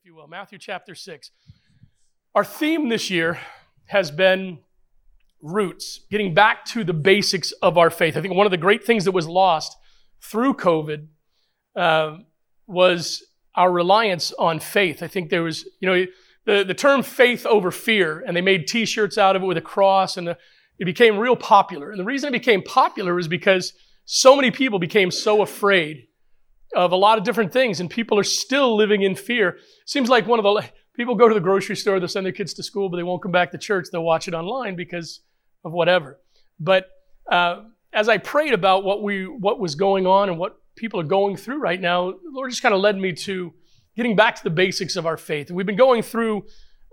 if you will, Matthew chapter 6. Our theme this year has been roots, getting back to the basics of our faith. I think one of the great things that was lost through COVID uh, was our reliance on faith. I think there was, you know, the, the term faith over fear, and they made t shirts out of it with a cross, and the, it became real popular. And the reason it became popular is because so many people became so afraid of a lot of different things, and people are still living in fear. Seems like one of the people go to the grocery store, they'll send their kids to school, but they won't come back to church. They'll watch it online because of whatever. But uh, as I prayed about what we what was going on and what people are going through right now, the Lord just kind of led me to getting back to the basics of our faith. And we've been going through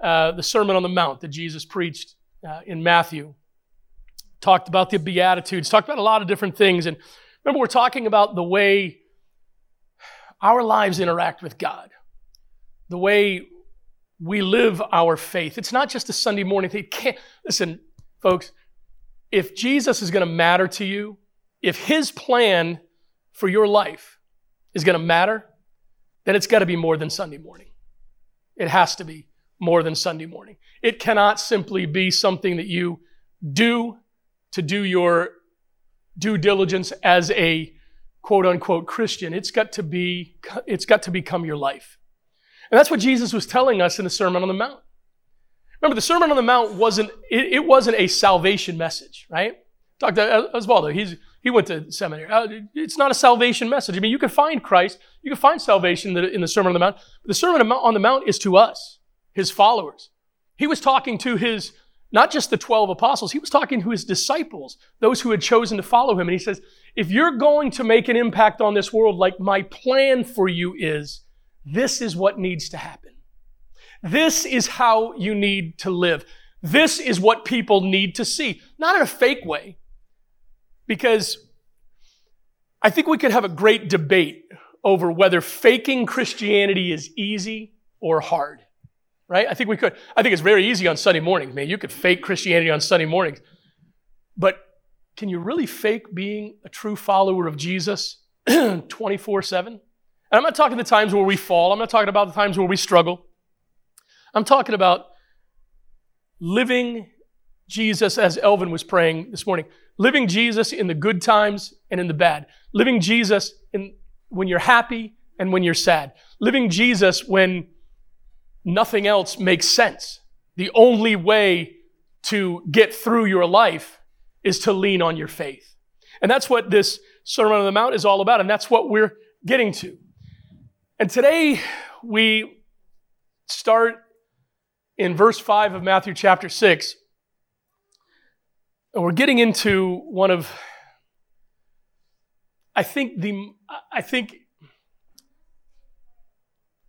uh, the Sermon on the Mount that Jesus preached uh, in Matthew. Talked about the Beatitudes, talked about a lot of different things. And remember, we're talking about the way our lives interact with God, the way we live our faith. It's not just a Sunday morning thing. Can't, listen, folks, if Jesus is going to matter to you, if his plan for your life is going to matter, then it's got to be more than Sunday morning. It has to be more than Sunday morning. It cannot simply be something that you do to do your due diligence as a quote unquote Christian. It's got to be, it's got to become your life. And that's what Jesus was telling us in the Sermon on the Mount. Remember, the Sermon on the Mount wasn't, it, it wasn't a salvation message, right? Dr. Osvaldo, he's, he went to seminary. Uh, it's not a salvation message. I mean, you can find Christ, you can find salvation in the Sermon on the Mount. The Sermon on the Mount is to us, his followers. He was talking to his, not just the 12 apostles, he was talking to his disciples, those who had chosen to follow him. And he says, if you're going to make an impact on this world like my plan for you is, this is what needs to happen. This is how you need to live. This is what people need to see. Not in a fake way, because I think we could have a great debate over whether faking Christianity is easy or hard. Right? I think we could. I think it's very easy on Sunday mornings, man. You could fake Christianity on Sunday mornings. But can you really fake being a true follower of Jesus 24 7? And I'm not talking the times where we fall, I'm not talking about the times where we struggle. I'm talking about living Jesus as Elvin was praying this morning. Living Jesus in the good times and in the bad. Living Jesus in, when you're happy and when you're sad. Living Jesus when nothing else makes sense. The only way to get through your life is to lean on your faith. And that's what this Sermon on the Mount is all about, and that's what we're getting to. And today we start in verse 5 of Matthew chapter 6. And we're getting into one of I think the I think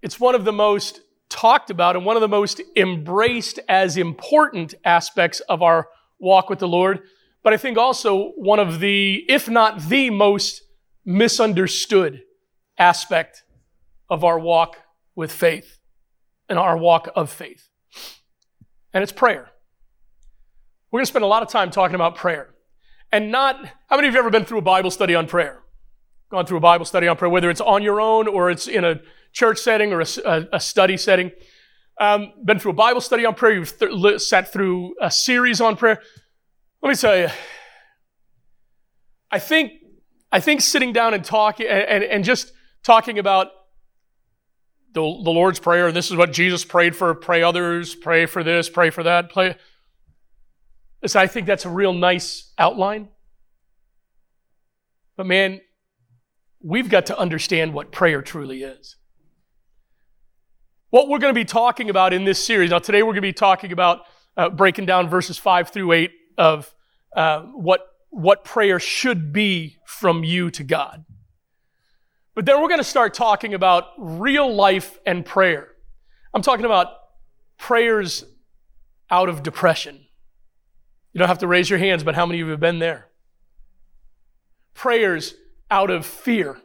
it's one of the most talked about and one of the most embraced as important aspects of our walk with the Lord, but I think also one of the if not the most misunderstood aspect of our walk with faith and our walk of faith. And it's prayer. We're going to spend a lot of time talking about prayer. And not, how many of you have ever been through a Bible study on prayer? Gone through a Bible study on prayer, whether it's on your own or it's in a church setting or a, a study setting. Um, been through a Bible study on prayer. You've th- sat through a series on prayer. Let me tell you, I think, I think sitting down and talking and, and, just talking about the, the Lord's Prayer, this is what Jesus prayed for pray others, pray for this, pray for that. Pray. I think that's a real nice outline. But man, we've got to understand what prayer truly is. What we're going to be talking about in this series, now today we're going to be talking about uh, breaking down verses 5 through 8 of uh, what, what prayer should be from you to God. But then we're going to start talking about real life and prayer. I'm talking about prayers out of depression. You don't have to raise your hands, but how many of you have been there? Prayers out of fear.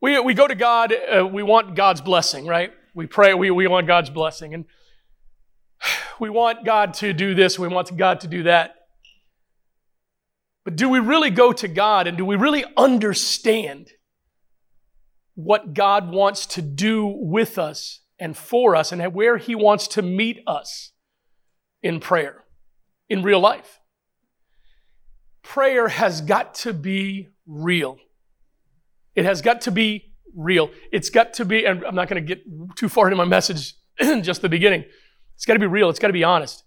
We, we go to God, uh, we want God's blessing, right? We pray, we, we want God's blessing. And we want God to do this, we want God to do that. But do we really go to God and do we really understand what God wants to do with us and for us and where He wants to meet us in prayer, in real life. Prayer has got to be real. It has got to be real. It's got to be, and I'm not going to get too far into my message just the beginning. It's got to be real. It's got to be honest.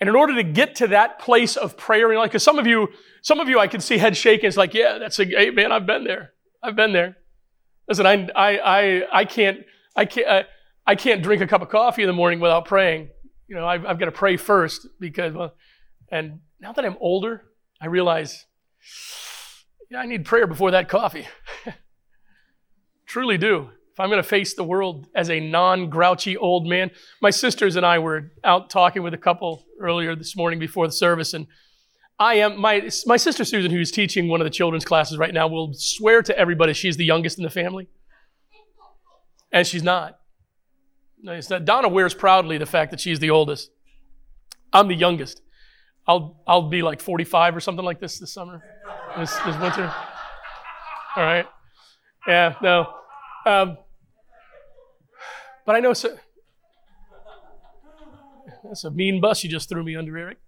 And in order to get to that place of prayer, because you know, some of you, some of you, I can see head shaking. It's like, yeah, that's a, hey, man, I've been there. I've been there. Listen, I, I, I, I can't, I can't, I, I can't drink a cup of coffee in the morning without praying. You know, I've, I've got to pray first because, well, and now that I'm older, I realize, yeah, I need prayer before that coffee. Truly do. If I'm going to face the world as a non grouchy old man, my sisters and I were out talking with a couple earlier this morning before the service, and I am my my sister Susan, who's teaching one of the children's classes right now, will swear to everybody she's the youngest in the family, and she's not. not. Donna wears proudly the fact that she's the oldest. I'm the youngest. I'll I'll be like 45 or something like this this summer, this, winter. All right. Yeah. No. Um, but I know so, that's a mean bus you just threw me under, Eric.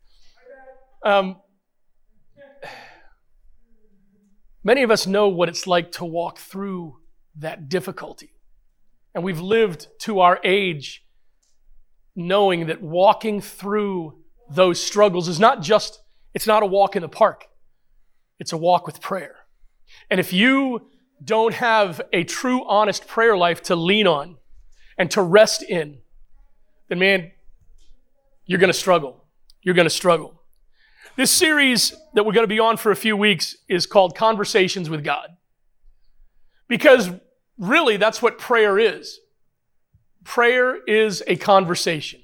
Um, Many of us know what it's like to walk through that difficulty. And we've lived to our age knowing that walking through those struggles is not just, it's not a walk in the park, it's a walk with prayer. And if you don't have a true, honest prayer life to lean on and to rest in, then man, you're going to struggle. You're going to struggle. This series that we're going to be on for a few weeks is called Conversations with God. Because really, that's what prayer is. Prayer is a conversation.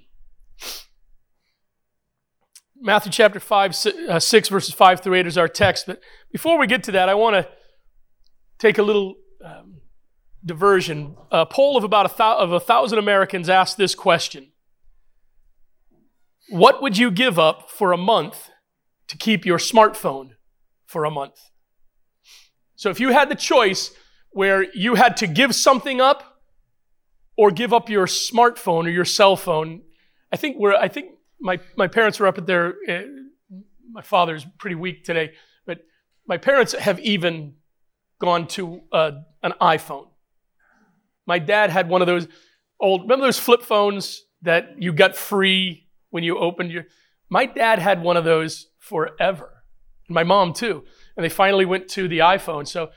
Matthew chapter 5, uh, 6, verses 5 through 8 is our text. But before we get to that, I want to take a little um, diversion. A poll of about a, thou- of a thousand Americans asked this question What would you give up for a month to keep your smartphone for a month. So if you had the choice where you had to give something up or give up your smartphone or your cell phone, I think we're, I think my, my parents were up at their, uh, my father's pretty weak today, but my parents have even gone to uh, an iPhone. My dad had one of those old, remember those flip phones that you got free when you opened your, my dad had one of those forever. My mom too. And they finally went to the iPhone. So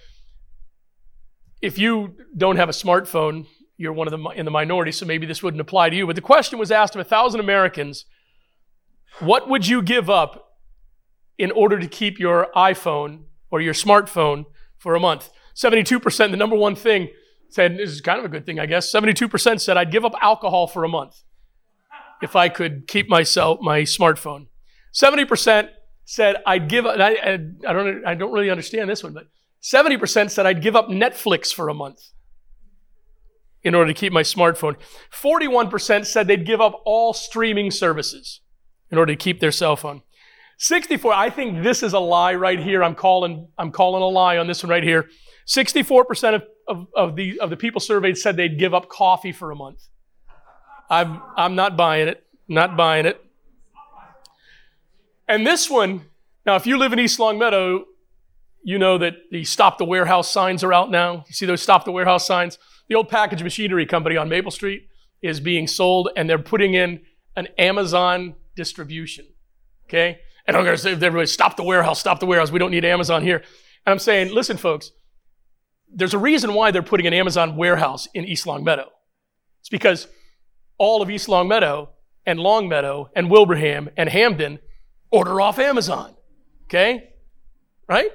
if you don't have a smartphone, you're one of the in the minority, so maybe this wouldn't apply to you. But the question was asked of a thousand Americans: What would you give up in order to keep your iPhone or your smartphone for a month? Seventy-two percent, the number one thing, said this is kind of a good thing, I guess. Seventy-two percent said I'd give up alcohol for a month if I could keep myself my smartphone. Seventy percent said I'd give. I, I, I don't. I don't really understand this one, but seventy percent said I'd give up Netflix for a month in order to keep my smartphone. Forty-one percent said they'd give up all streaming services in order to keep their cell phone. 64, I think this is a lie right here. I'm calling, I'm calling a lie on this one right here. 64% of, of, of, the, of the people surveyed said they'd give up coffee for a month. I'm, I'm not buying it. Not buying it. And this one, now if you live in East Longmeadow, you know that the Stop the Warehouse signs are out now. You see those Stop the Warehouse signs? The old package machinery company on Maple Street is being sold, and they're putting in an Amazon distribution. Okay? And I'm going to say to everybody, stop the warehouse, stop the warehouse. We don't need Amazon here. And I'm saying, listen, folks, there's a reason why they're putting an Amazon warehouse in East Longmeadow. It's because all of East Longmeadow and Longmeadow and Wilbraham and Hampden order off Amazon. Okay? Right?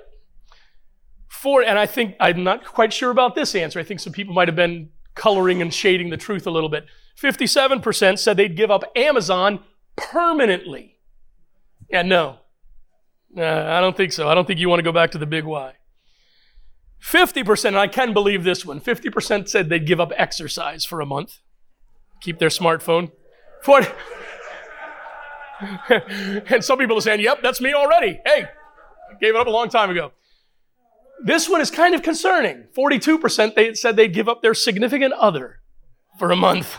For, and I think, I'm not quite sure about this answer. I think some people might have been coloring and shading the truth a little bit. 57% said they'd give up Amazon permanently. Yeah, no. Uh, I don't think so. I don't think you want to go back to the big Y. 50%, and I can believe this one, 50% said they'd give up exercise for a month, keep their smartphone. 40, and some people are saying, yep, that's me already. Hey, gave it up a long time ago. This one is kind of concerning. 42% they said they'd give up their significant other for a month.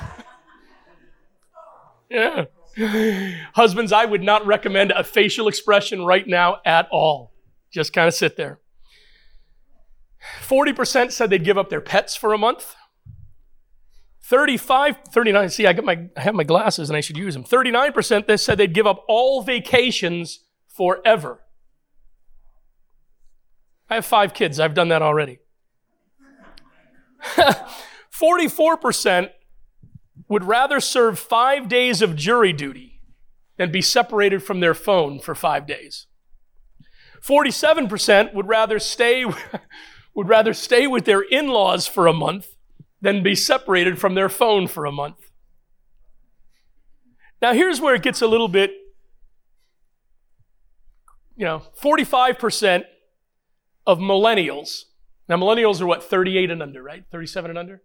yeah. Husbands, I would not recommend a facial expression right now at all. Just kind of sit there. 40% said they'd give up their pets for a month. 35, 39, see, I, got my, I have my glasses and I should use them. 39% they said they'd give up all vacations forever. I have five kids. I've done that already. 44% would rather serve five days of jury duty than be separated from their phone for five days. 47% would rather stay, would rather stay with their in-laws for a month than be separated from their phone for a month. Now here's where it gets a little bit, you know, 45% of millennials. Now, millennials are what, 38 and under, right? 37 and under?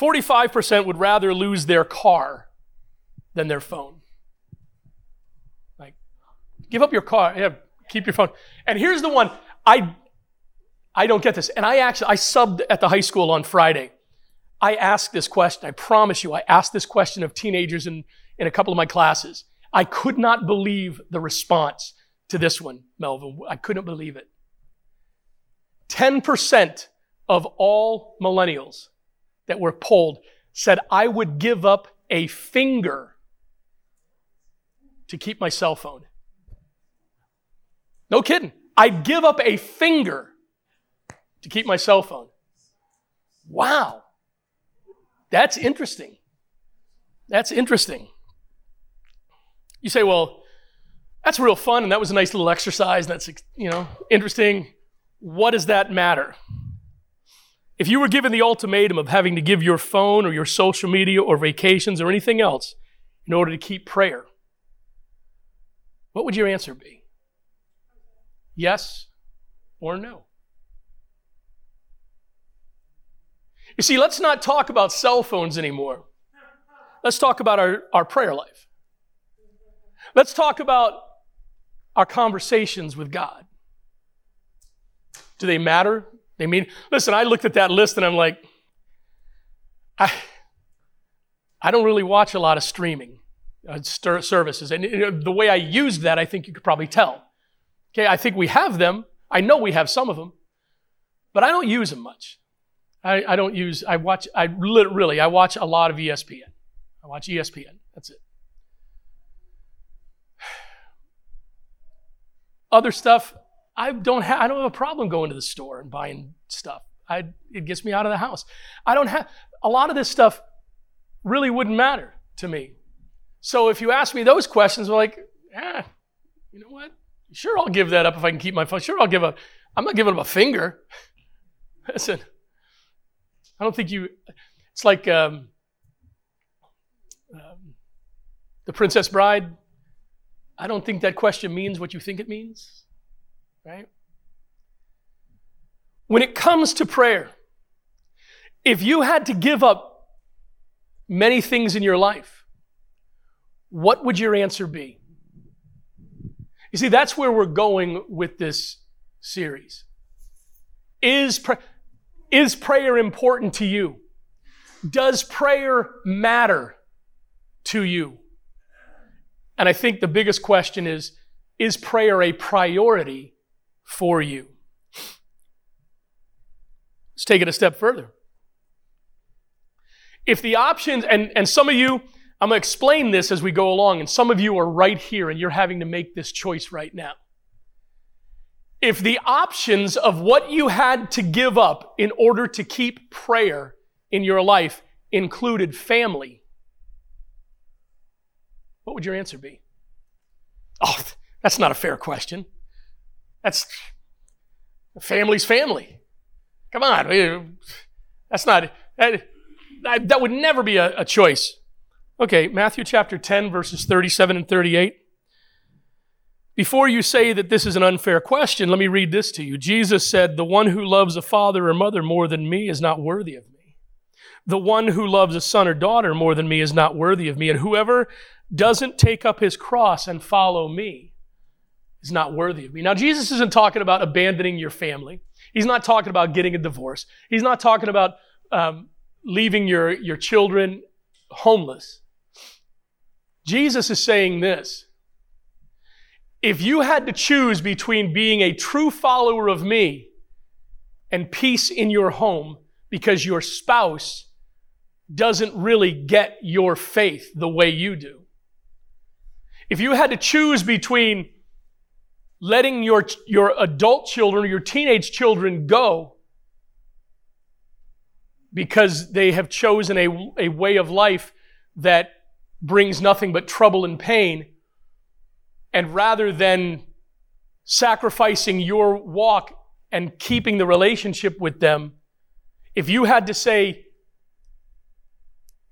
45% would rather lose their car than their phone. Like, give up your car. Yeah, keep your phone. And here's the one I, I don't get this. And I actually, I subbed at the high school on Friday. I asked this question. I promise you, I asked this question of teenagers in, in a couple of my classes. I could not believe the response to this one, Melvin. I couldn't believe it. 10% of all millennials that were polled said, I would give up a finger to keep my cell phone. No kidding. I'd give up a finger to keep my cell phone. Wow. That's interesting. That's interesting. You say, well, that's real fun and that was a nice little exercise. And that's, you know, interesting. What does that matter? If you were given the ultimatum of having to give your phone or your social media or vacations or anything else in order to keep prayer, what would your answer be? Yes or no? You see, let's not talk about cell phones anymore. Let's talk about our, our prayer life. Let's talk about our conversations with God? Do they matter? They mean, listen, I looked at that list and I'm like, I, I don't really watch a lot of streaming uh, services. And you know, the way I used that, I think you could probably tell. Okay, I think we have them. I know we have some of them, but I don't use them much. I, I don't use, I watch, I really, I watch a lot of ESPN. I watch ESPN. That's it. Other stuff, I don't have, I don't have a problem going to the store and buying stuff. I, it gets me out of the house. I don't have, a lot of this stuff really wouldn't matter to me. So if you ask me those questions, I'm like, eh, you know what? Sure, I'll give that up if I can keep my phone. Sure, I'll give up. I'm not giving up a finger. Listen, I don't think you, it's like um, um, the Princess Bride. I don't think that question means what you think it means, right? When it comes to prayer, if you had to give up many things in your life, what would your answer be? You see, that's where we're going with this series. Is, pra- is prayer important to you? Does prayer matter to you? And I think the biggest question is is prayer a priority for you? Let's take it a step further. If the options, and, and some of you, I'm going to explain this as we go along, and some of you are right here and you're having to make this choice right now. If the options of what you had to give up in order to keep prayer in your life included family, what would your answer be? Oh, that's not a fair question. That's family's family. Come on. That's not, that, that would never be a, a choice. Okay, Matthew chapter 10, verses 37 and 38. Before you say that this is an unfair question, let me read this to you. Jesus said, The one who loves a father or mother more than me is not worthy of me. The one who loves a son or daughter more than me is not worthy of me. And whoever doesn't take up his cross and follow me is not worthy of me. Now, Jesus isn't talking about abandoning your family. He's not talking about getting a divorce. He's not talking about um, leaving your, your children homeless. Jesus is saying this if you had to choose between being a true follower of me and peace in your home because your spouse doesn't really get your faith the way you do, if you had to choose between letting your, your adult children or your teenage children go because they have chosen a, a way of life that brings nothing but trouble and pain, and rather than sacrificing your walk and keeping the relationship with them, if you had to say,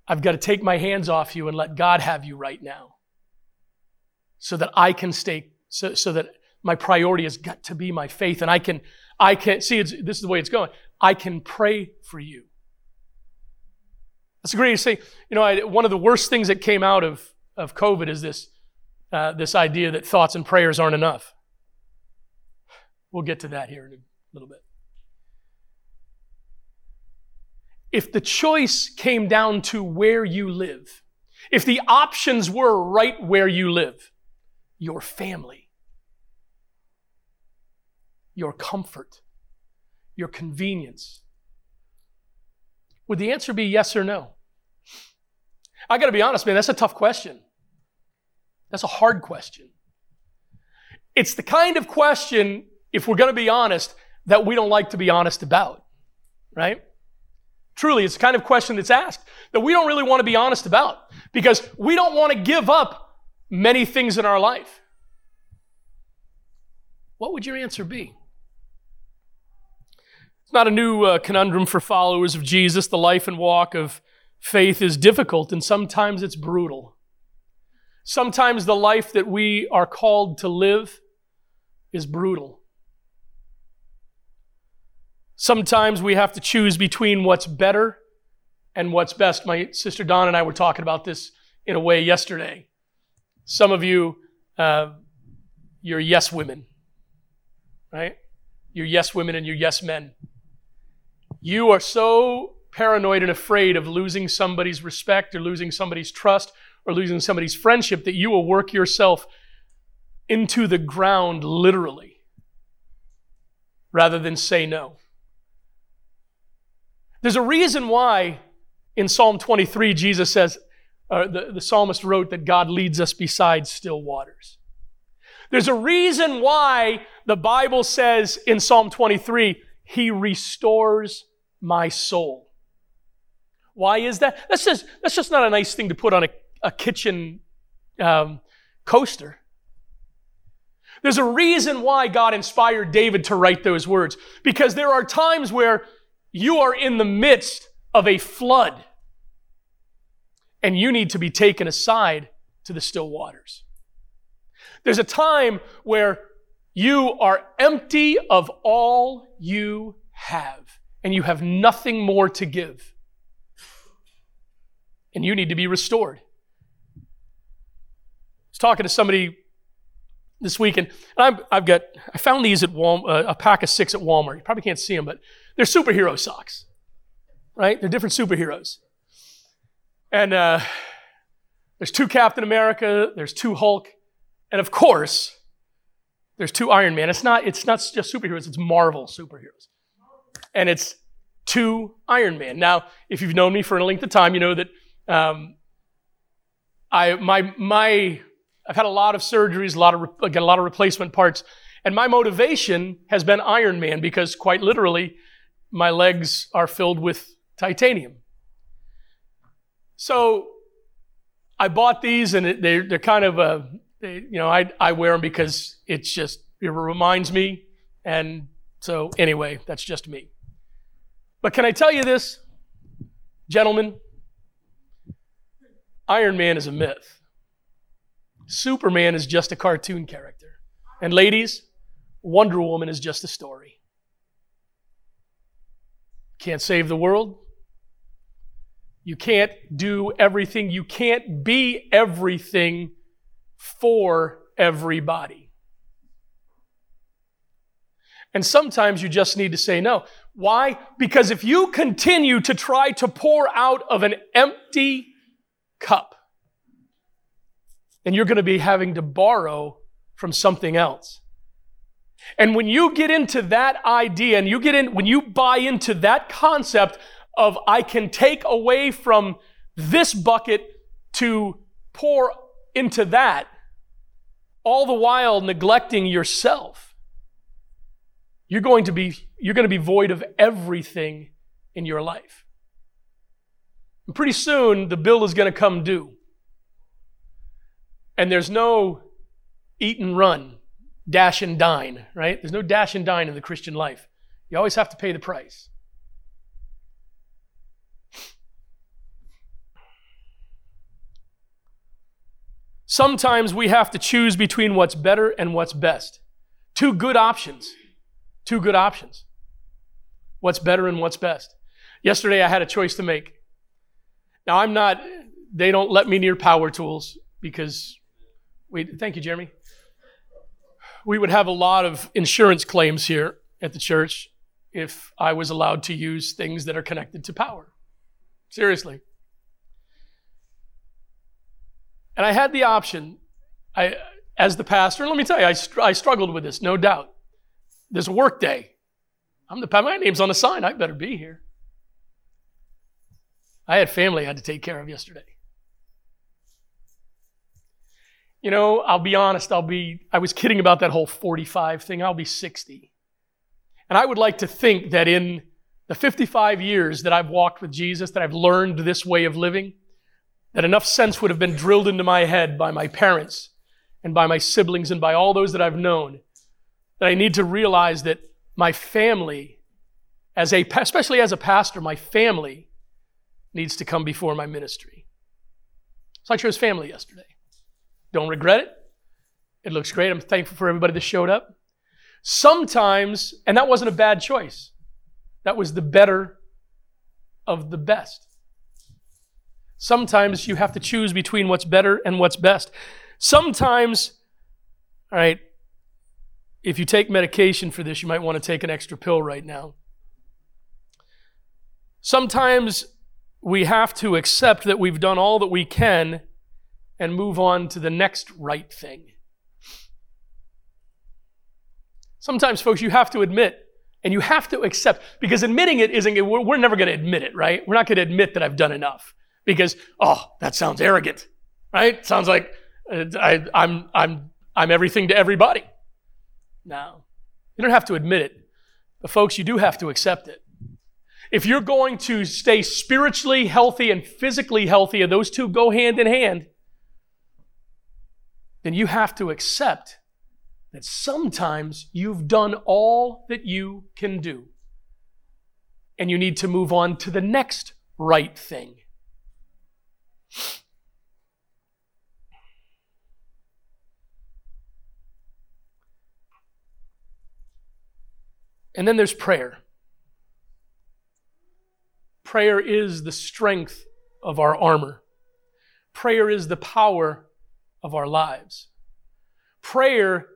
I've got to take my hands off you and let God have you right now so that I can stay, so, so that my priority has got to be my faith and I can, I can, see, this is the way it's going. I can pray for you. That's a great say. You know, I, one of the worst things that came out of, of COVID is this, uh, this idea that thoughts and prayers aren't enough. We'll get to that here in a little bit. If the choice came down to where you live, if the options were right where you live, your family, your comfort, your convenience, would the answer be yes or no? I got to be honest, man, that's a tough question. That's a hard question. It's the kind of question, if we're going to be honest, that we don't like to be honest about, right? Truly, it's the kind of question that's asked that we don't really want to be honest about because we don't want to give up many things in our life. What would your answer be? Not a new uh, conundrum for followers of Jesus. The life and walk of faith is difficult and sometimes it's brutal. Sometimes the life that we are called to live is brutal. Sometimes we have to choose between what's better and what's best. My sister Dawn and I were talking about this in a way yesterday. Some of you, uh, you're yes women, right? You're yes women and you're yes men. You are so paranoid and afraid of losing somebody's respect or losing somebody's trust or losing somebody's friendship that you will work yourself into the ground literally rather than say no. There's a reason why in Psalm 23 Jesus says, uh, the, the psalmist wrote that God leads us beside still waters. There's a reason why the Bible says in Psalm 23, He restores my soul. Why is that? That's just, that's just not a nice thing to put on a, a kitchen um, coaster. There's a reason why God inspired David to write those words. Because there are times where you are in the midst of a flood and you need to be taken aside to the still waters. There's a time where you are empty of all you have and you have nothing more to give and you need to be restored. I was talking to somebody this week, and i have got I found these at Walmart, uh, a pack of six at Walmart. You probably can't see them, but they're superhero socks, right? They're different superheroes, and uh, there's two Captain America, there's two Hulk, and of course, there's two Iron Man. It's not it's not just superheroes; it's Marvel superheroes, and it's two Iron Man. Now, if you've known me for a length of time, you know that um, I my my I've had a lot of surgeries, a lot of again a lot of replacement parts, and my motivation has been Iron Man because quite literally, my legs are filled with titanium. So I bought these, and they're they're kind of a they, you know I I wear them because it's just it reminds me, and so anyway, that's just me. But can I tell you this, gentlemen? Iron Man is a myth. Superman is just a cartoon character. And ladies, Wonder Woman is just a story. Can't save the world. You can't do everything. You can't be everything for everybody. And sometimes you just need to say no. Why? Because if you continue to try to pour out of an empty cup, then you're going to be having to borrow from something else. And when you get into that idea and you get in, when you buy into that concept of I can take away from this bucket to pour into that, all the while neglecting yourself, you're going to be, you're going to be void of everything in your life. And pretty soon the bill is going to come due. And there's no eat and run, dash and dine, right? There's no dash and dine in the Christian life. You always have to pay the price. Sometimes we have to choose between what's better and what's best. Two good options. Two good options. What's better and what's best. Yesterday I had a choice to make. Now I'm not, they don't let me near power tools because we, thank you, Jeremy. We would have a lot of insurance claims here at the church if I was allowed to use things that are connected to power. Seriously. And I had the option, I, as the pastor, let me tell you, I, I struggled with this, no doubt. This a work day. I'm the my name's on the sign. I better be here. I had family I had to take care of yesterday. You know, I'll be honest, I'll be I was kidding about that whole 45 thing. I'll be 60. And I would like to think that in the 55 years that I've walked with Jesus, that I've learned this way of living, that enough sense would have been drilled into my head by my parents and by my siblings and by all those that I've known that I need to realize that my family, as a, especially as a pastor, my family needs to come before my ministry. So I chose family yesterday. Don't regret it. It looks great. I'm thankful for everybody that showed up. Sometimes, and that wasn't a bad choice, that was the better of the best. Sometimes you have to choose between what's better and what's best. Sometimes, all right, if you take medication for this, you might want to take an extra pill right now. Sometimes we have to accept that we've done all that we can and move on to the next right thing. Sometimes, folks, you have to admit and you have to accept because admitting it isn't, we're never going to admit it, right? We're not going to admit that I've done enough because, oh, that sounds arrogant, right? Sounds like uh, I, I'm, I'm, I'm everything to everybody. No. You don't have to admit it. But, folks, you do have to accept it. If you're going to stay spiritually healthy and physically healthy, and those two go hand in hand, then you have to accept that sometimes you've done all that you can do. And you need to move on to the next right thing. And then there's prayer. Prayer is the strength of our armor. Prayer is the power of our lives. Prayer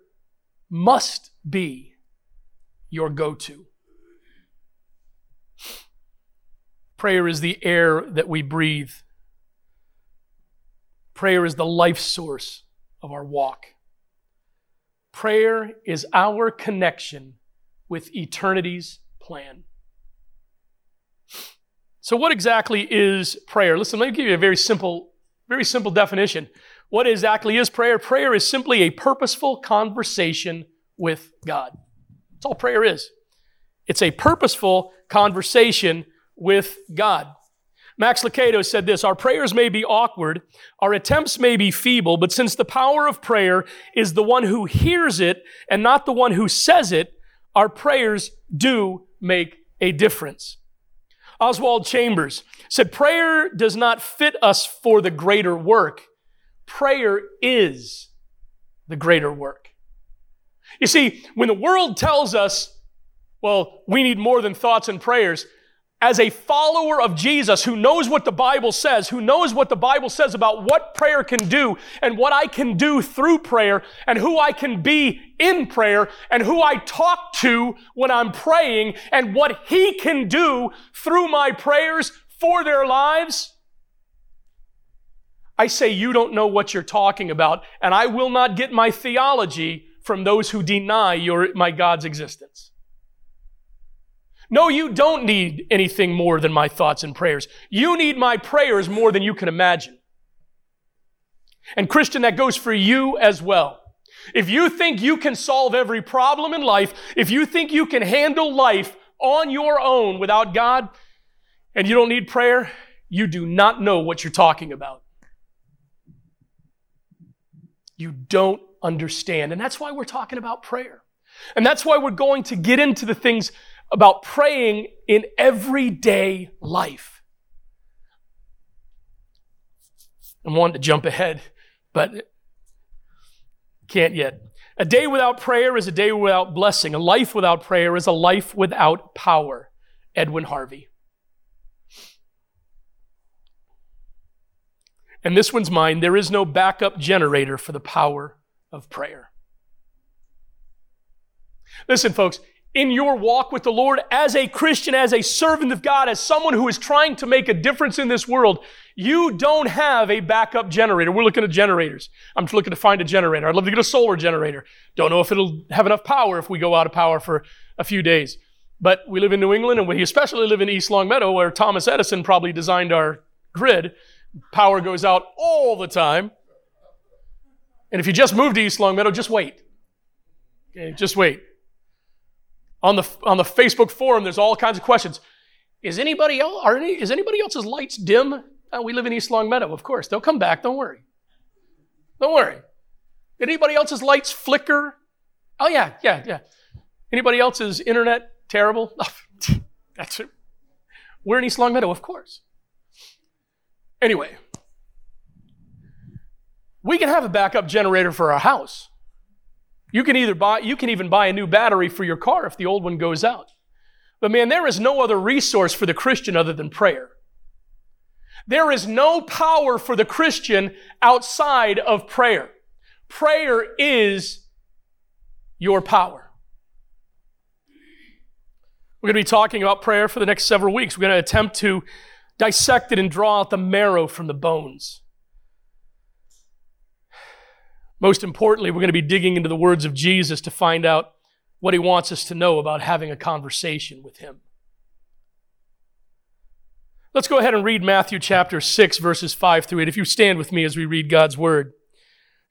must be your go to. Prayer is the air that we breathe. Prayer is the life source of our walk. Prayer is our connection with eternity's plan. So, what exactly is prayer? Listen, let me give you a very simple, very simple definition. What exactly is prayer? Prayer is simply a purposeful conversation with God. That's all prayer is. It's a purposeful conversation with God. Max Lucado said this Our prayers may be awkward, our attempts may be feeble, but since the power of prayer is the one who hears it and not the one who says it, our prayers do make a difference. Oswald Chambers said, Prayer does not fit us for the greater work. Prayer is the greater work. You see, when the world tells us, well, we need more than thoughts and prayers, as a follower of Jesus who knows what the Bible says, who knows what the Bible says about what prayer can do and what I can do through prayer and who I can be in prayer and who I talk to when I'm praying and what He can do through my prayers for their lives, I say you don't know what you're talking about and I will not get my theology from those who deny your, my God's existence. No, you don't need anything more than my thoughts and prayers. You need my prayers more than you can imagine. And Christian, that goes for you as well. If you think you can solve every problem in life, if you think you can handle life on your own without God, and you don't need prayer, you do not know what you're talking about. You don't understand. And that's why we're talking about prayer. And that's why we're going to get into the things about praying in everyday life. I'm wanting to jump ahead, but can't yet. A day without prayer is a day without blessing. A life without prayer is a life without power. Edwin Harvey. And this one's mine. There is no backup generator for the power of prayer. Listen, folks, in your walk with the Lord as a Christian, as a servant of God, as someone who is trying to make a difference in this world, you don't have a backup generator. We're looking at generators. I'm looking to find a generator. I'd love to get a solar generator. Don't know if it'll have enough power if we go out of power for a few days. But we live in New England and we especially live in East Longmeadow where Thomas Edison probably designed our grid. Power goes out all the time. And if you just moved to East Longmeadow, just wait. Okay, just wait. On the, on the Facebook forum, there's all kinds of questions. Is anybody else, are any, is anybody else's lights dim? Oh, we live in East Longmeadow, of course. They'll come back, don't worry. Don't worry. Anybody else's lights flicker? Oh, yeah, yeah, yeah. Anybody else's internet terrible? That's it. We're in East Longmeadow, of course. Anyway, we can have a backup generator for our house. You can either buy, you can even buy a new battery for your car if the old one goes out. But man, there is no other resource for the Christian other than prayer. There is no power for the Christian outside of prayer. Prayer is your power. We're going to be talking about prayer for the next several weeks. We're going to attempt to dissect it and draw out the marrow from the bones. Most importantly, we're going to be digging into the words of Jesus to find out what he wants us to know about having a conversation with him. Let's go ahead and read Matthew chapter 6, verses 5 through 8. If you stand with me as we read God's word.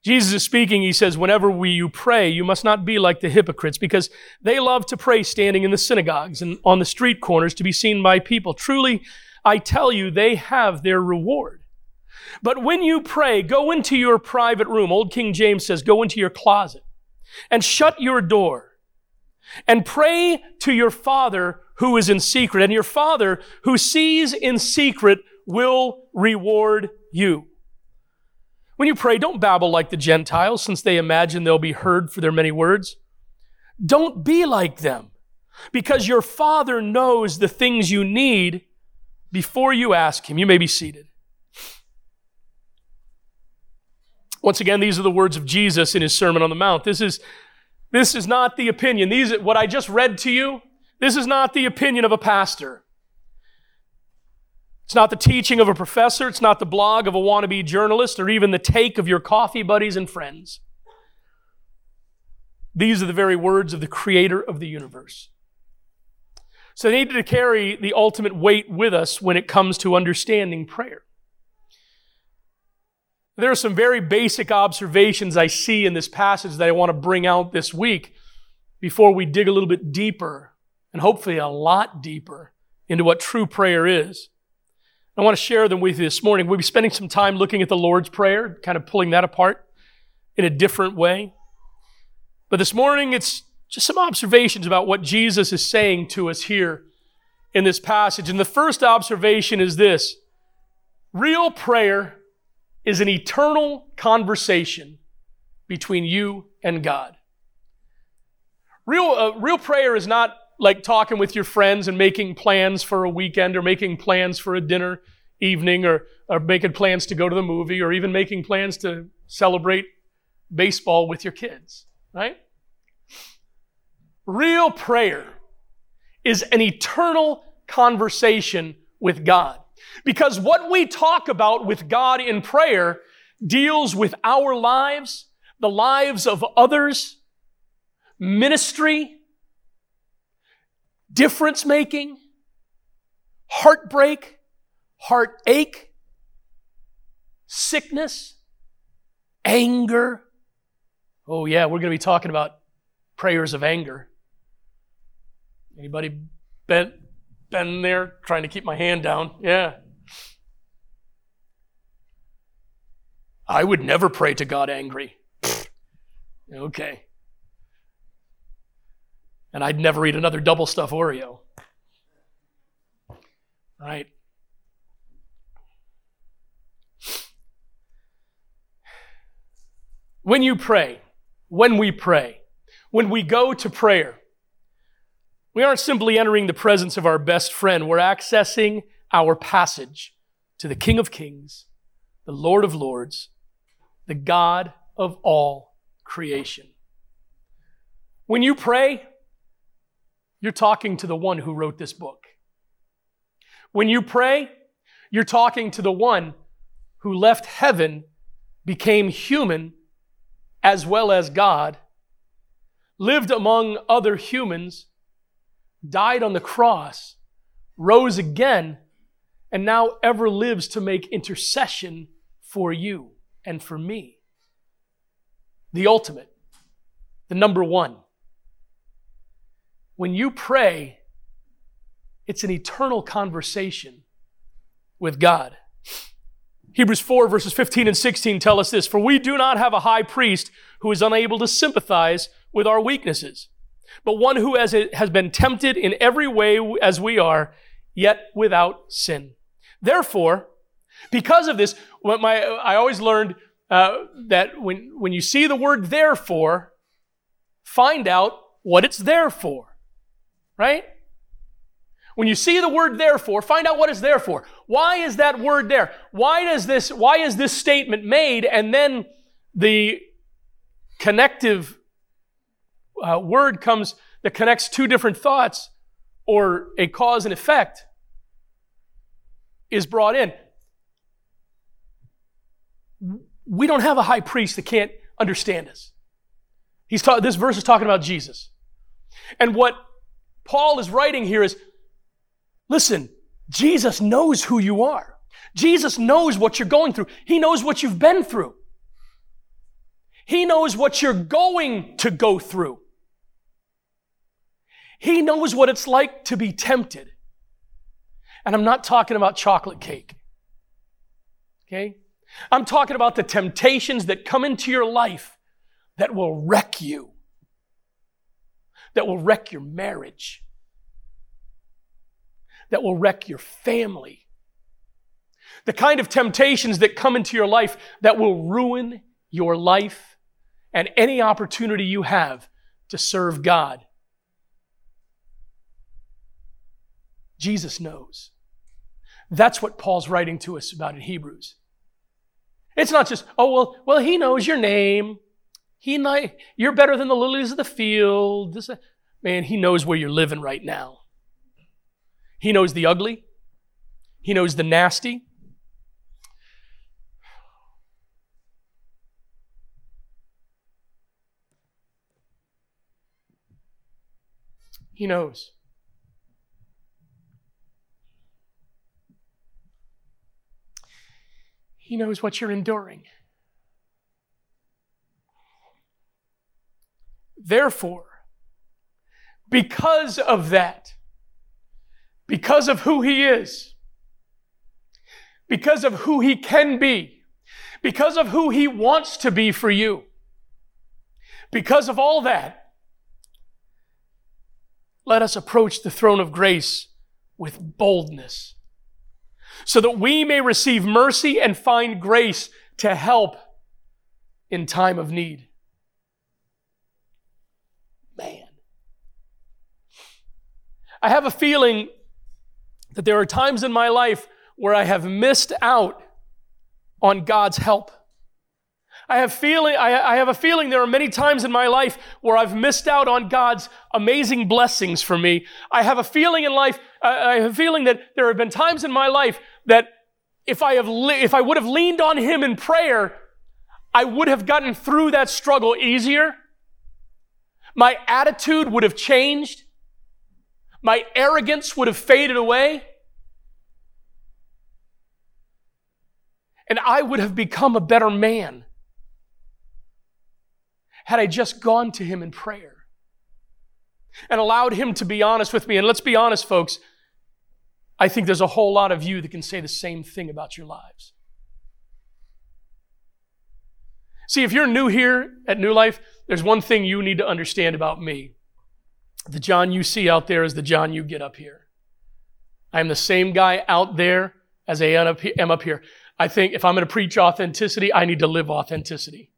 Jesus is speaking. He says, Whenever we, you pray, you must not be like the hypocrites, because they love to pray standing in the synagogues and on the street corners to be seen by people. Truly, I tell you, they have their reward. But when you pray, go into your private room. Old King James says, go into your closet and shut your door and pray to your Father who is in secret. And your Father who sees in secret will reward you. When you pray, don't babble like the Gentiles, since they imagine they'll be heard for their many words. Don't be like them, because your Father knows the things you need before you ask Him. You may be seated. Once again, these are the words of Jesus in his Sermon on the Mount. This is, this is not the opinion. These, what I just read to you, this is not the opinion of a pastor. It's not the teaching of a professor. It's not the blog of a wannabe journalist or even the take of your coffee buddies and friends. These are the very words of the creator of the universe. So they need to carry the ultimate weight with us when it comes to understanding prayer. There are some very basic observations I see in this passage that I want to bring out this week before we dig a little bit deeper and hopefully a lot deeper into what true prayer is. I want to share them with you this morning. We'll be spending some time looking at the Lord's Prayer, kind of pulling that apart in a different way. But this morning, it's just some observations about what Jesus is saying to us here in this passage. And the first observation is this real prayer is an eternal conversation between you and God. Real, uh, real prayer is not like talking with your friends and making plans for a weekend or making plans for a dinner evening or, or making plans to go to the movie or even making plans to celebrate baseball with your kids, right? Real prayer is an eternal conversation with God. Because what we talk about with God in prayer deals with our lives, the lives of others, ministry, difference making, heartbreak, heartache, sickness, anger. Oh, yeah, we're going to be talking about prayers of anger. Anybody been, been there trying to keep my hand down? Yeah. I would never pray to God angry. okay. And I'd never eat another double stuff Oreo. Right? When you pray, when we pray, when we go to prayer, we aren't simply entering the presence of our best friend, we're accessing our passage to the King of Kings, the Lord of Lords, the God of all creation. When you pray, you're talking to the one who wrote this book. When you pray, you're talking to the one who left heaven, became human, as well as God, lived among other humans, died on the cross, rose again, and now ever lives to make intercession for you and for me. The ultimate, the number one. When you pray, it's an eternal conversation with God. Hebrews 4, verses 15 and 16 tell us this For we do not have a high priest who is unable to sympathize with our weaknesses, but one who has, has been tempted in every way as we are, yet without sin. Therefore, because of this, what my, I always learned uh, that when, when you see the word therefore, find out what it's there for, right? When you see the word therefore, find out what it's there for. Why is that word there? Why does this, why is this statement made? And then the connective uh, word comes that connects two different thoughts or a cause and effect is brought in. We don't have a high priest that can't understand us. He's ta- this verse is talking about Jesus. And what Paul is writing here is Listen, Jesus knows who you are. Jesus knows what you're going through. He knows what you've been through. He knows what you're going to go through. He knows what it's like to be tempted. And I'm not talking about chocolate cake. Okay? I'm talking about the temptations that come into your life that will wreck you, that will wreck your marriage, that will wreck your family. The kind of temptations that come into your life that will ruin your life and any opportunity you have to serve God. Jesus knows. That's what Paul's writing to us about in Hebrews. It's not just, oh, well, well, he knows your name. He know, you're better than the lilies of the field. This, man, he knows where you're living right now. He knows the ugly, He knows the nasty. He knows. He knows what you're enduring. Therefore, because of that, because of who he is, because of who he can be, because of who he wants to be for you. Because of all that, let us approach the throne of grace with boldness so that we may receive mercy and find grace to help in time of need. Man. I have a feeling that there are times in my life where I have missed out on God's help. I have feeling I, I, have a feeling there are many times in my life where I've missed out on God's amazing blessings for me. I have a feeling in life I have a feeling that there have been times in my life that if I have le- if I would have leaned on him in prayer, I would have gotten through that struggle easier. My attitude would have changed. My arrogance would have faded away. And I would have become a better man had I just gone to him in prayer and allowed him to be honest with me. And let's be honest, folks, I think there's a whole lot of you that can say the same thing about your lives. See, if you're new here at New Life, there's one thing you need to understand about me. The John you see out there is the John you get up here. I'm the same guy out there as I am up here. I think if I'm going to preach authenticity, I need to live authenticity.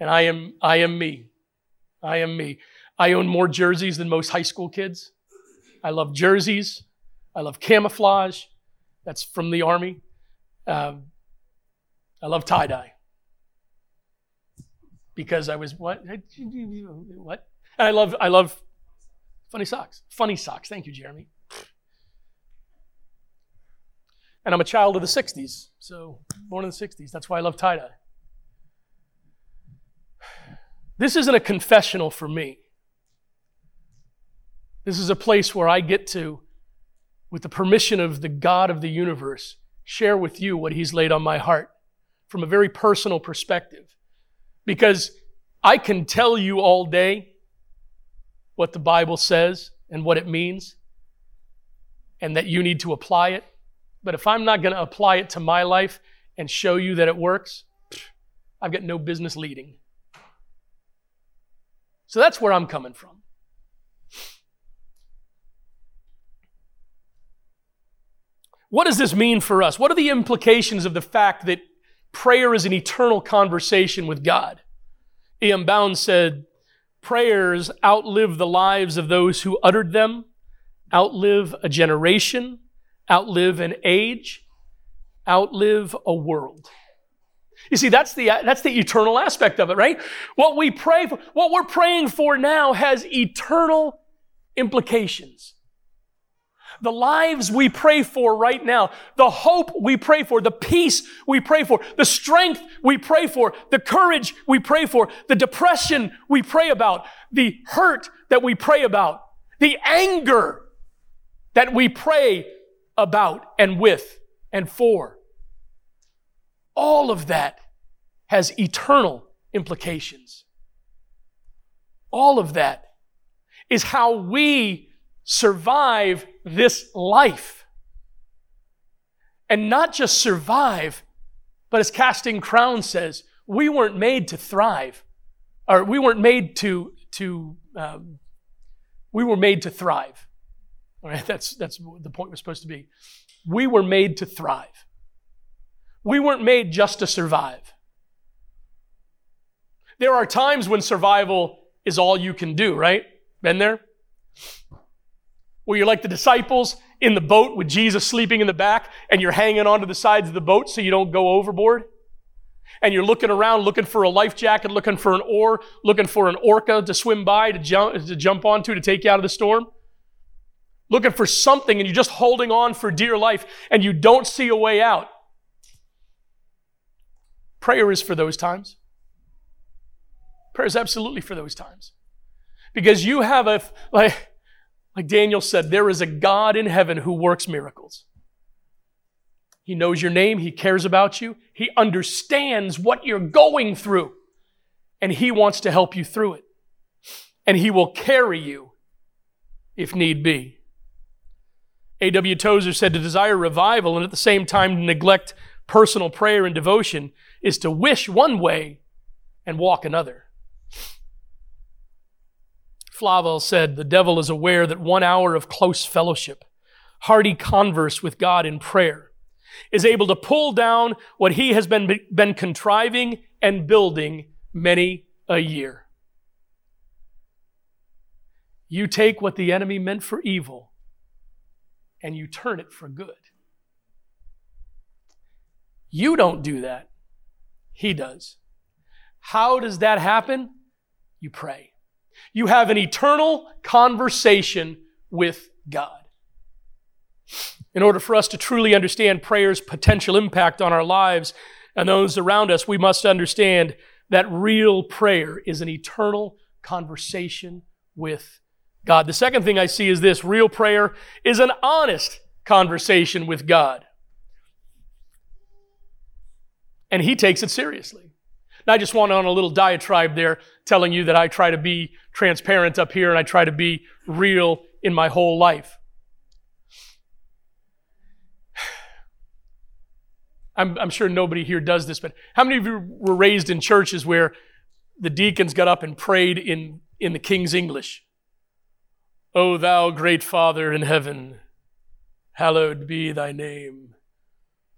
And I am, I am me. I am me. I own more jerseys than most high school kids. I love jerseys. I love camouflage. That's from the army. Um, I love tie dye because I was what? What? I love I love funny socks. Funny socks. Thank you, Jeremy. And I'm a child of the 60s, so born in the 60s. That's why I love tie dye. This isn't a confessional for me. This is a place where I get to, with the permission of the God of the universe, share with you what He's laid on my heart from a very personal perspective. Because I can tell you all day what the Bible says and what it means, and that you need to apply it. But if I'm not going to apply it to my life and show you that it works, I've got no business leading. So that's where I'm coming from. What does this mean for us? What are the implications of the fact that prayer is an eternal conversation with God? E.M. Bounds said, Prayers outlive the lives of those who uttered them, outlive a generation, outlive an age, outlive a world. You see, that's the, that's the eternal aspect of it, right? What we pray for, what we're praying for now has eternal implications. The lives we pray for right now, the hope we pray for, the peace we pray for, the strength we pray for, the courage we pray for, the depression we pray about, the hurt that we pray about, the anger that we pray about and with and for. All of that has eternal implications. All of that is how we survive this life. And not just survive, but as Casting Crown says, we weren't made to thrive, or we weren't made to, to um, we were made to thrive. All right, that's, that's the point we're supposed to be. We were made to thrive. We weren't made just to survive. There are times when survival is all you can do, right? Been there? Where you're like the disciples in the boat with Jesus sleeping in the back and you're hanging onto the sides of the boat so you don't go overboard. And you're looking around looking for a life jacket, looking for an oar, looking for an orca to swim by, to jump, to jump onto, to take you out of the storm. Looking for something and you're just holding on for dear life and you don't see a way out. Prayer is for those times. Prayer is absolutely for those times. Because you have a, like, like Daniel said, there is a God in heaven who works miracles. He knows your name, He cares about you, He understands what you're going through, and He wants to help you through it. And He will carry you if need be. A.W. Tozer said to desire revival and at the same time to neglect personal prayer and devotion is to wish one way and walk another. Flavel said, The devil is aware that one hour of close fellowship, hearty converse with God in prayer, is able to pull down what he has been, been contriving and building many a year. You take what the enemy meant for evil and you turn it for good. You don't do that. He does. How does that happen? You pray. You have an eternal conversation with God. In order for us to truly understand prayer's potential impact on our lives and those around us, we must understand that real prayer is an eternal conversation with God. The second thing I see is this real prayer is an honest conversation with God. And He takes it seriously. And I just went on a little diatribe there telling you that I try to be transparent up here and I try to be real in my whole life. I'm, I'm, sure nobody here does this, but how many of you were raised in churches where the deacons got up and prayed in, in the King's English? O thou great Father in heaven, hallowed be thy name.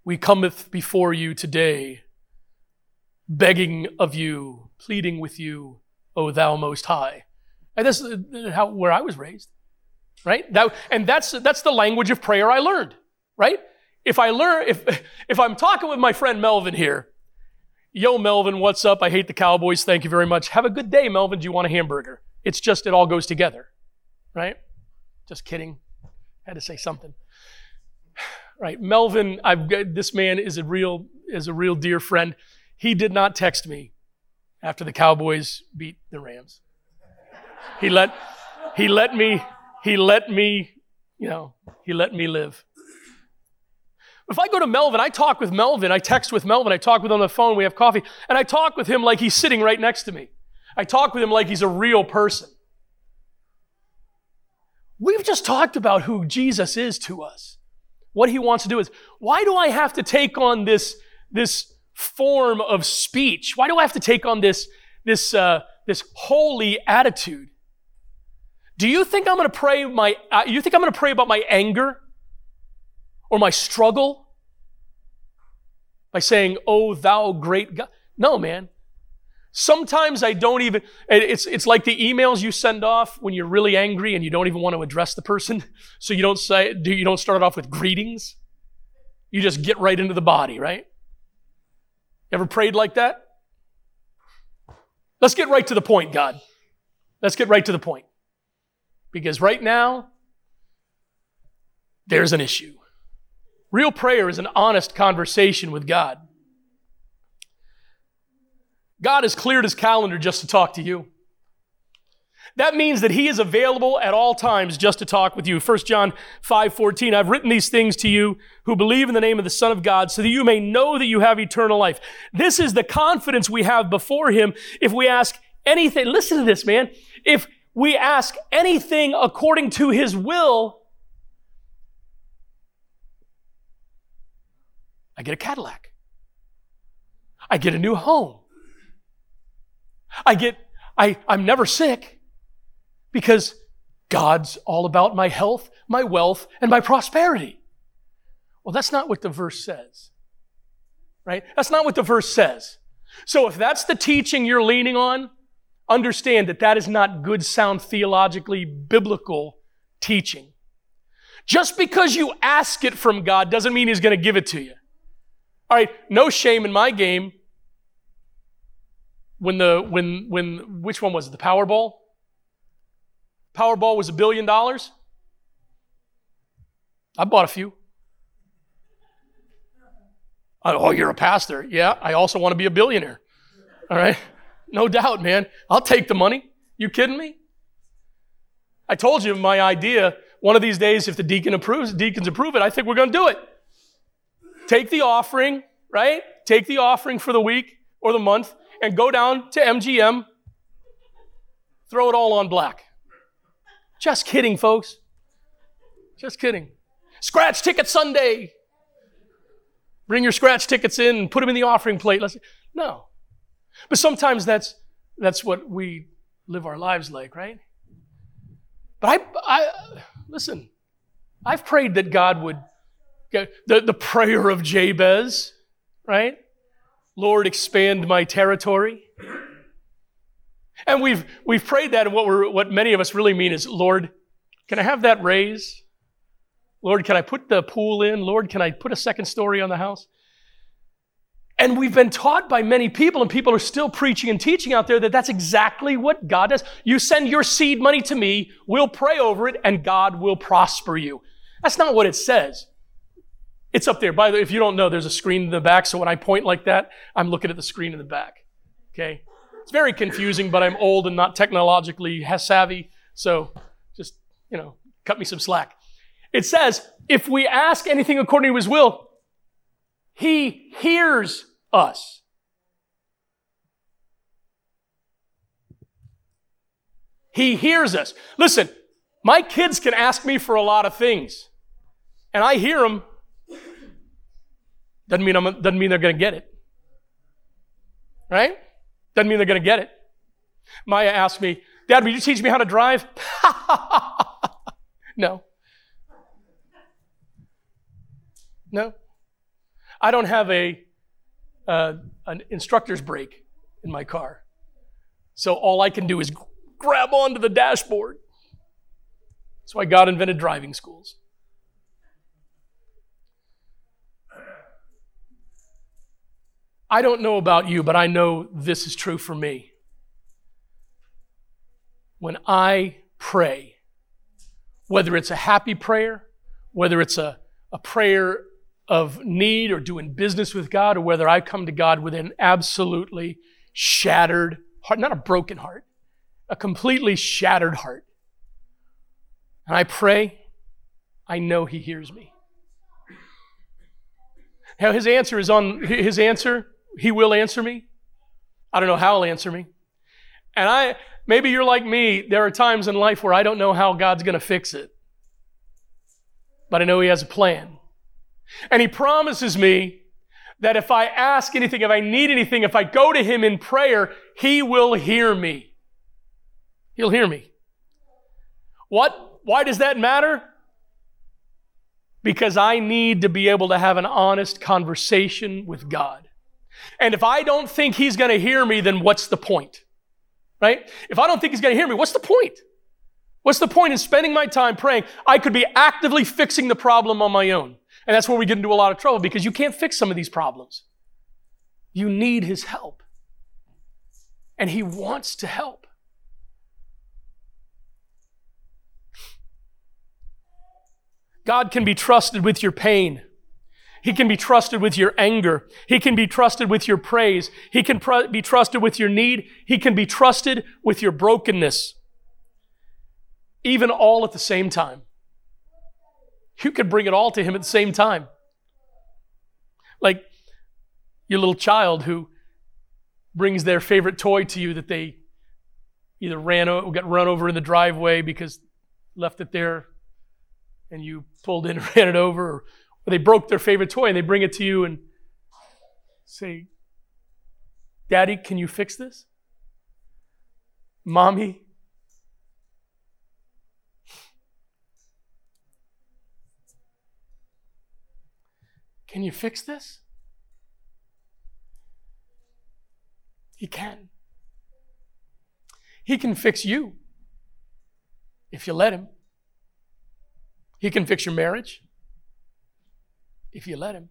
We cometh before you today, begging of you, pleading with you, O thou most high. And that's how, where I was raised, right? That, and that's, that's the language of prayer I learned, right? If I learn, if, if I'm talking with my friend Melvin here, yo, Melvin, what's up? I hate the Cowboys. Thank you very much. Have a good day, Melvin. Do you want a hamburger? It's just, it all goes together, right? Just kidding. Had to say something. Right, Melvin, I've this man is a real is a real dear friend. He did not text me after the Cowboys beat the Rams. He let he let me he let me, you know, he let me live. If I go to Melvin, I talk with Melvin, I text with Melvin, I talk with him on the phone, we have coffee, and I talk with him like he's sitting right next to me. I talk with him like he's a real person. We've just talked about who Jesus is to us. What he wants to do is, why do I have to take on this, this form of speech? Why do I have to take on this, this, uh, this holy attitude? Do you think I'm going to pray my, uh, you think I'm going to pray about my anger or my struggle by saying, Oh, thou great God? No, man. Sometimes I don't even, it's, it's like the emails you send off when you're really angry and you don't even want to address the person. So you don't say, you don't start off with greetings. You just get right into the body, right? Ever prayed like that? Let's get right to the point, God. Let's get right to the point. Because right now, there's an issue. Real prayer is an honest conversation with God. God has cleared his calendar just to talk to you. That means that he is available at all times just to talk with you. 1 John 5 14, I've written these things to you who believe in the name of the Son of God so that you may know that you have eternal life. This is the confidence we have before him if we ask anything. Listen to this, man. If we ask anything according to his will, I get a Cadillac. I get a new home. I get, I, I'm never sick because God's all about my health, my wealth, and my prosperity. Well, that's not what the verse says, right? That's not what the verse says. So if that's the teaching you're leaning on, understand that that is not good, sound, theologically biblical teaching. Just because you ask it from God doesn't mean He's going to give it to you. All right, no shame in my game when the when when which one was it? The Powerball? Powerball was a billion dollars. I bought a few. Oh, you're a pastor. Yeah, I also want to be a billionaire. All right? No doubt, man. I'll take the money. You kidding me? I told you my idea. One of these days, if the deacon approves, deacons approve it, I think we're going to do it. Take the offering, right? Take the offering for the week or the month and go down to MGM, throw it all on black. Just kidding, folks. Just kidding. Scratch ticket Sunday. Bring your scratch tickets in and put them in the offering plate. Let's, no. But sometimes that's, that's what we live our lives like, right? But I, I listen, I've prayed that God would the, the prayer of Jabez, right? Lord, expand my territory. And we've, we've prayed that, and what, we're, what many of us really mean is, Lord, can I have that raise? Lord, can I put the pool in? Lord, can I put a second story on the house? And we've been taught by many people, and people are still preaching and teaching out there that that's exactly what God does. You send your seed money to me, we'll pray over it, and God will prosper you. That's not what it says. It's up there. By the way, if you don't know, there's a screen in the back, so when I point like that, I'm looking at the screen in the back. Okay? It's very confusing, but I'm old and not technologically savvy, so just, you know, cut me some slack. It says, if we ask anything according to his will, he hears us. He hears us. Listen, my kids can ask me for a lot of things, and I hear them. Doesn't mean, I'm, doesn't mean they're going to get it. Right? Doesn't mean they're going to get it. Maya asked me, Dad, will you teach me how to drive? no. No. I don't have a uh, an instructor's brake in my car, so all I can do is grab onto the dashboard. That's why God invented driving schools. I don't know about you, but I know this is true for me. When I pray, whether it's a happy prayer, whether it's a, a prayer of need or doing business with God, or whether I come to God with an absolutely shattered heart, not a broken heart, a completely shattered heart. And I pray, I know He hears me. Now, His answer is on His answer, He will answer me. I don't know how He'll answer me. And I, maybe you're like me, there are times in life where I don't know how God's going to fix it. But I know He has a plan. And he promises me that if I ask anything, if I need anything, if I go to him in prayer, he will hear me. He'll hear me. What? Why does that matter? Because I need to be able to have an honest conversation with God. And if I don't think he's going to hear me, then what's the point? Right? If I don't think he's going to hear me, what's the point? What's the point in spending my time praying? I could be actively fixing the problem on my own. And that's where we get into a lot of trouble because you can't fix some of these problems. You need His help. And He wants to help. God can be trusted with your pain. He can be trusted with your anger. He can be trusted with your praise. He can pr- be trusted with your need. He can be trusted with your brokenness. Even all at the same time. You can bring it all to Him at the same time. Like your little child who brings their favorite toy to you that they either ran or got run over in the driveway because left it there and you pulled in and ran it over, or, or they broke their favorite toy and they bring it to you and say, Daddy, can you fix this? Mommy, Can you fix this? He can. He can fix you if you let Him. He can fix your marriage if you let Him.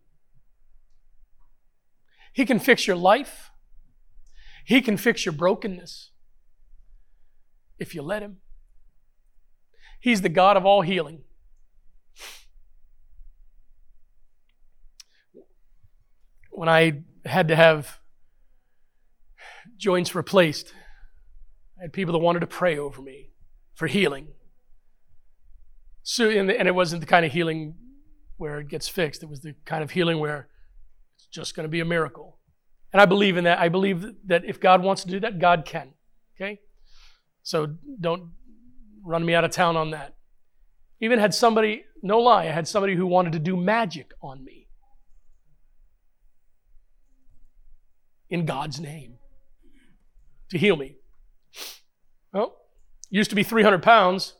He can fix your life. He can fix your brokenness if you let Him. He's the God of all healing. when I had to have joints replaced, I had people that wanted to pray over me for healing. So, and, and it wasn't the kind of healing where it gets fixed. It was the kind of healing where it's just going to be a miracle. And I believe in that. I believe that if God wants to do that, God can. Okay? So don't run me out of town on that. Even had somebody, no lie, I had somebody who wanted to do magic on me. in God's name to heal me. Well, used to be 300 pounds.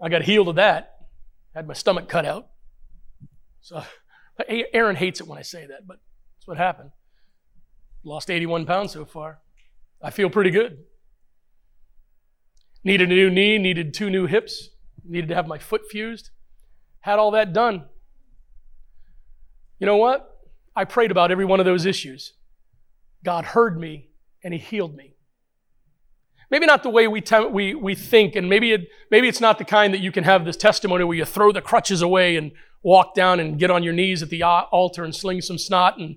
I got healed of that. Had my stomach cut out. So Aaron hates it when I say that, but that's what happened. Lost 81 pounds so far. I feel pretty good. Needed a new knee, needed two new hips, needed to have my foot fused. had all that done. You know what? I prayed about every one of those issues. God heard me and He healed me. Maybe not the way we, te- we, we think, and maybe, it, maybe it's not the kind that you can have this testimony where you throw the crutches away and walk down and get on your knees at the altar and sling some snot and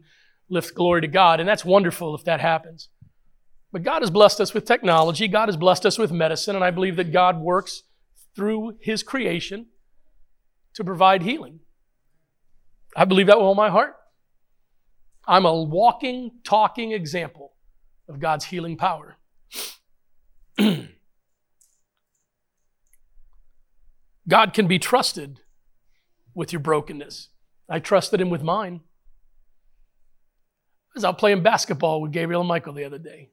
lift glory to God. And that's wonderful if that happens. But God has blessed us with technology, God has blessed us with medicine, and I believe that God works through His creation to provide healing. I believe that with all my heart. I'm a walking, talking example of God's healing power. God can be trusted with your brokenness. I trusted him with mine. I was out playing basketball with Gabriel and Michael the other day.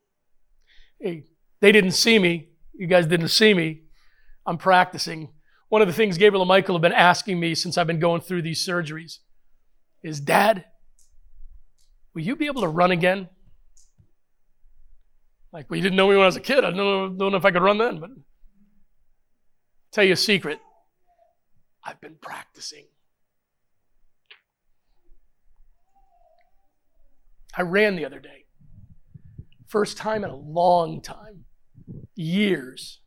Hey, they didn't see me. You guys didn't see me. I'm practicing. One of the things Gabriel and Michael have been asking me since I've been going through these surgeries is Dad, will you be able to run again? Like, well, you didn't know me when I was a kid. I don't know, don't know if I could run then, but tell you a secret. I've been practicing. I ran the other day. First time in a long time, years,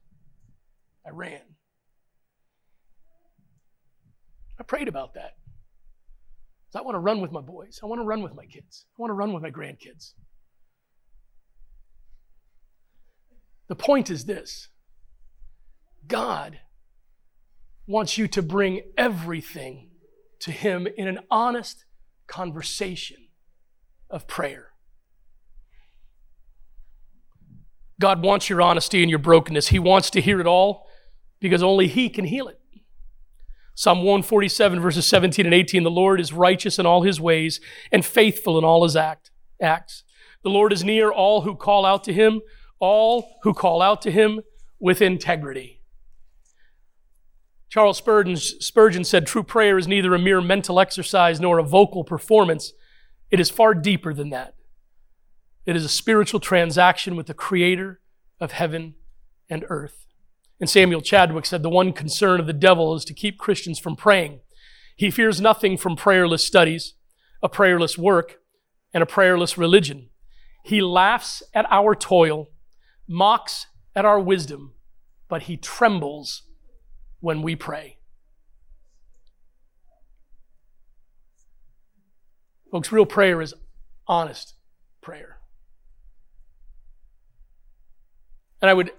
I ran. I prayed about that. I want to run with my boys. I want to run with my kids. I want to run with my grandkids. The point is this God wants you to bring everything to Him in an honest conversation of prayer. God wants your honesty and your brokenness. He wants to hear it all because only He can heal it. Psalm 147, verses 17 and 18 The Lord is righteous in all His ways and faithful in all His act, acts. The Lord is near all who call out to Him, all who call out to Him with integrity. Charles Spurgeon, Spurgeon said, True prayer is neither a mere mental exercise nor a vocal performance. It is far deeper than that. It is a spiritual transaction with the Creator of heaven and earth. And Samuel Chadwick said, The one concern of the devil is to keep Christians from praying. He fears nothing from prayerless studies, a prayerless work, and a prayerless religion. He laughs at our toil, mocks at our wisdom, but he trembles when we pray. Folks, real prayer is honest prayer. And I would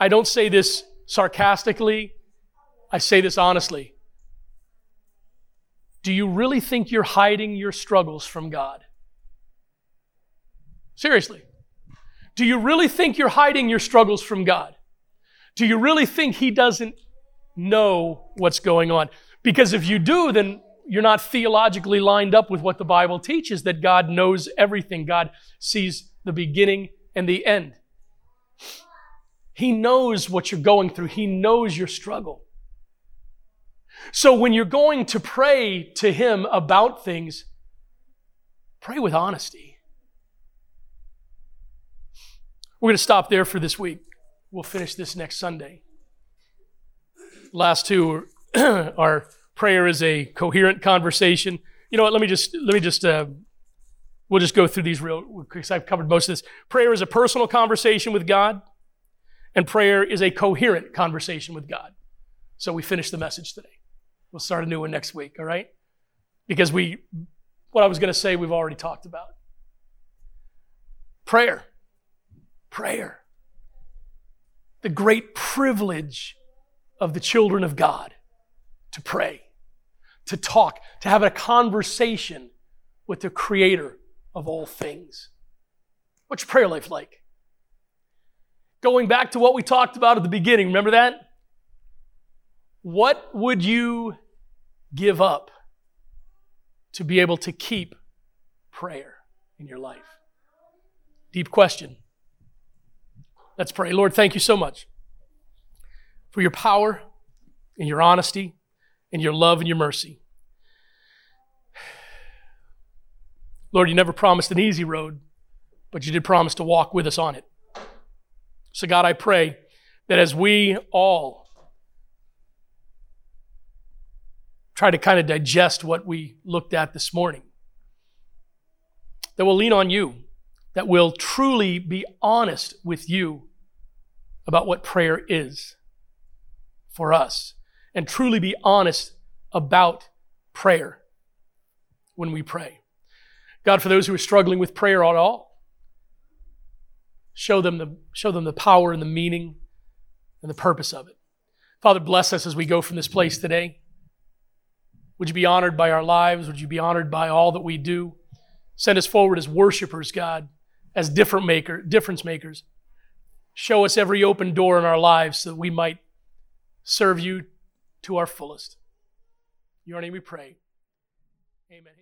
I don't say this sarcastically, I say this honestly. Do you really think you're hiding your struggles from God? Seriously. Do you really think you're hiding your struggles from God? Do you really think He doesn't know what's going on? Because if you do, then you're not theologically lined up with what the Bible teaches that God knows everything. God sees the beginning and the end. He knows what you're going through, He knows your struggle. So when you're going to pray to Him about things, pray with honesty. We're going to stop there for this week. We'll finish this next Sunday. Last two are prayer is a coherent conversation. You know what? Let me just let me just uh, we'll just go through these real because I've covered most of this. Prayer is a personal conversation with God, and prayer is a coherent conversation with God. So we finish the message today. We'll start a new one next week. All right? Because we, what I was going to say, we've already talked about. Prayer, prayer, the great privilege of the children of God to pray, to talk, to have a conversation with the creator of all things. What's your prayer life like? Going back to what we talked about at the beginning, remember that? What would you give up to be able to keep prayer in your life? Deep question. Let's pray. Lord, thank you so much for your power and your honesty and your love and your mercy. Lord, you never promised an easy road, but you did promise to walk with us on it. So, God, I pray that as we all try to kind of digest what we looked at this morning. That we'll lean on you, that we'll truly be honest with you about what prayer is for us, and truly be honest about prayer when we pray. God, for those who are struggling with prayer at all, show them the, show them the power and the meaning and the purpose of it. Father, bless us as we go from this place today. Would you be honored by our lives? Would you be honored by all that we do? Send us forward as worshipers, God, as different maker, difference makers. Show us every open door in our lives so that we might serve you to our fullest. In your name we pray. Amen.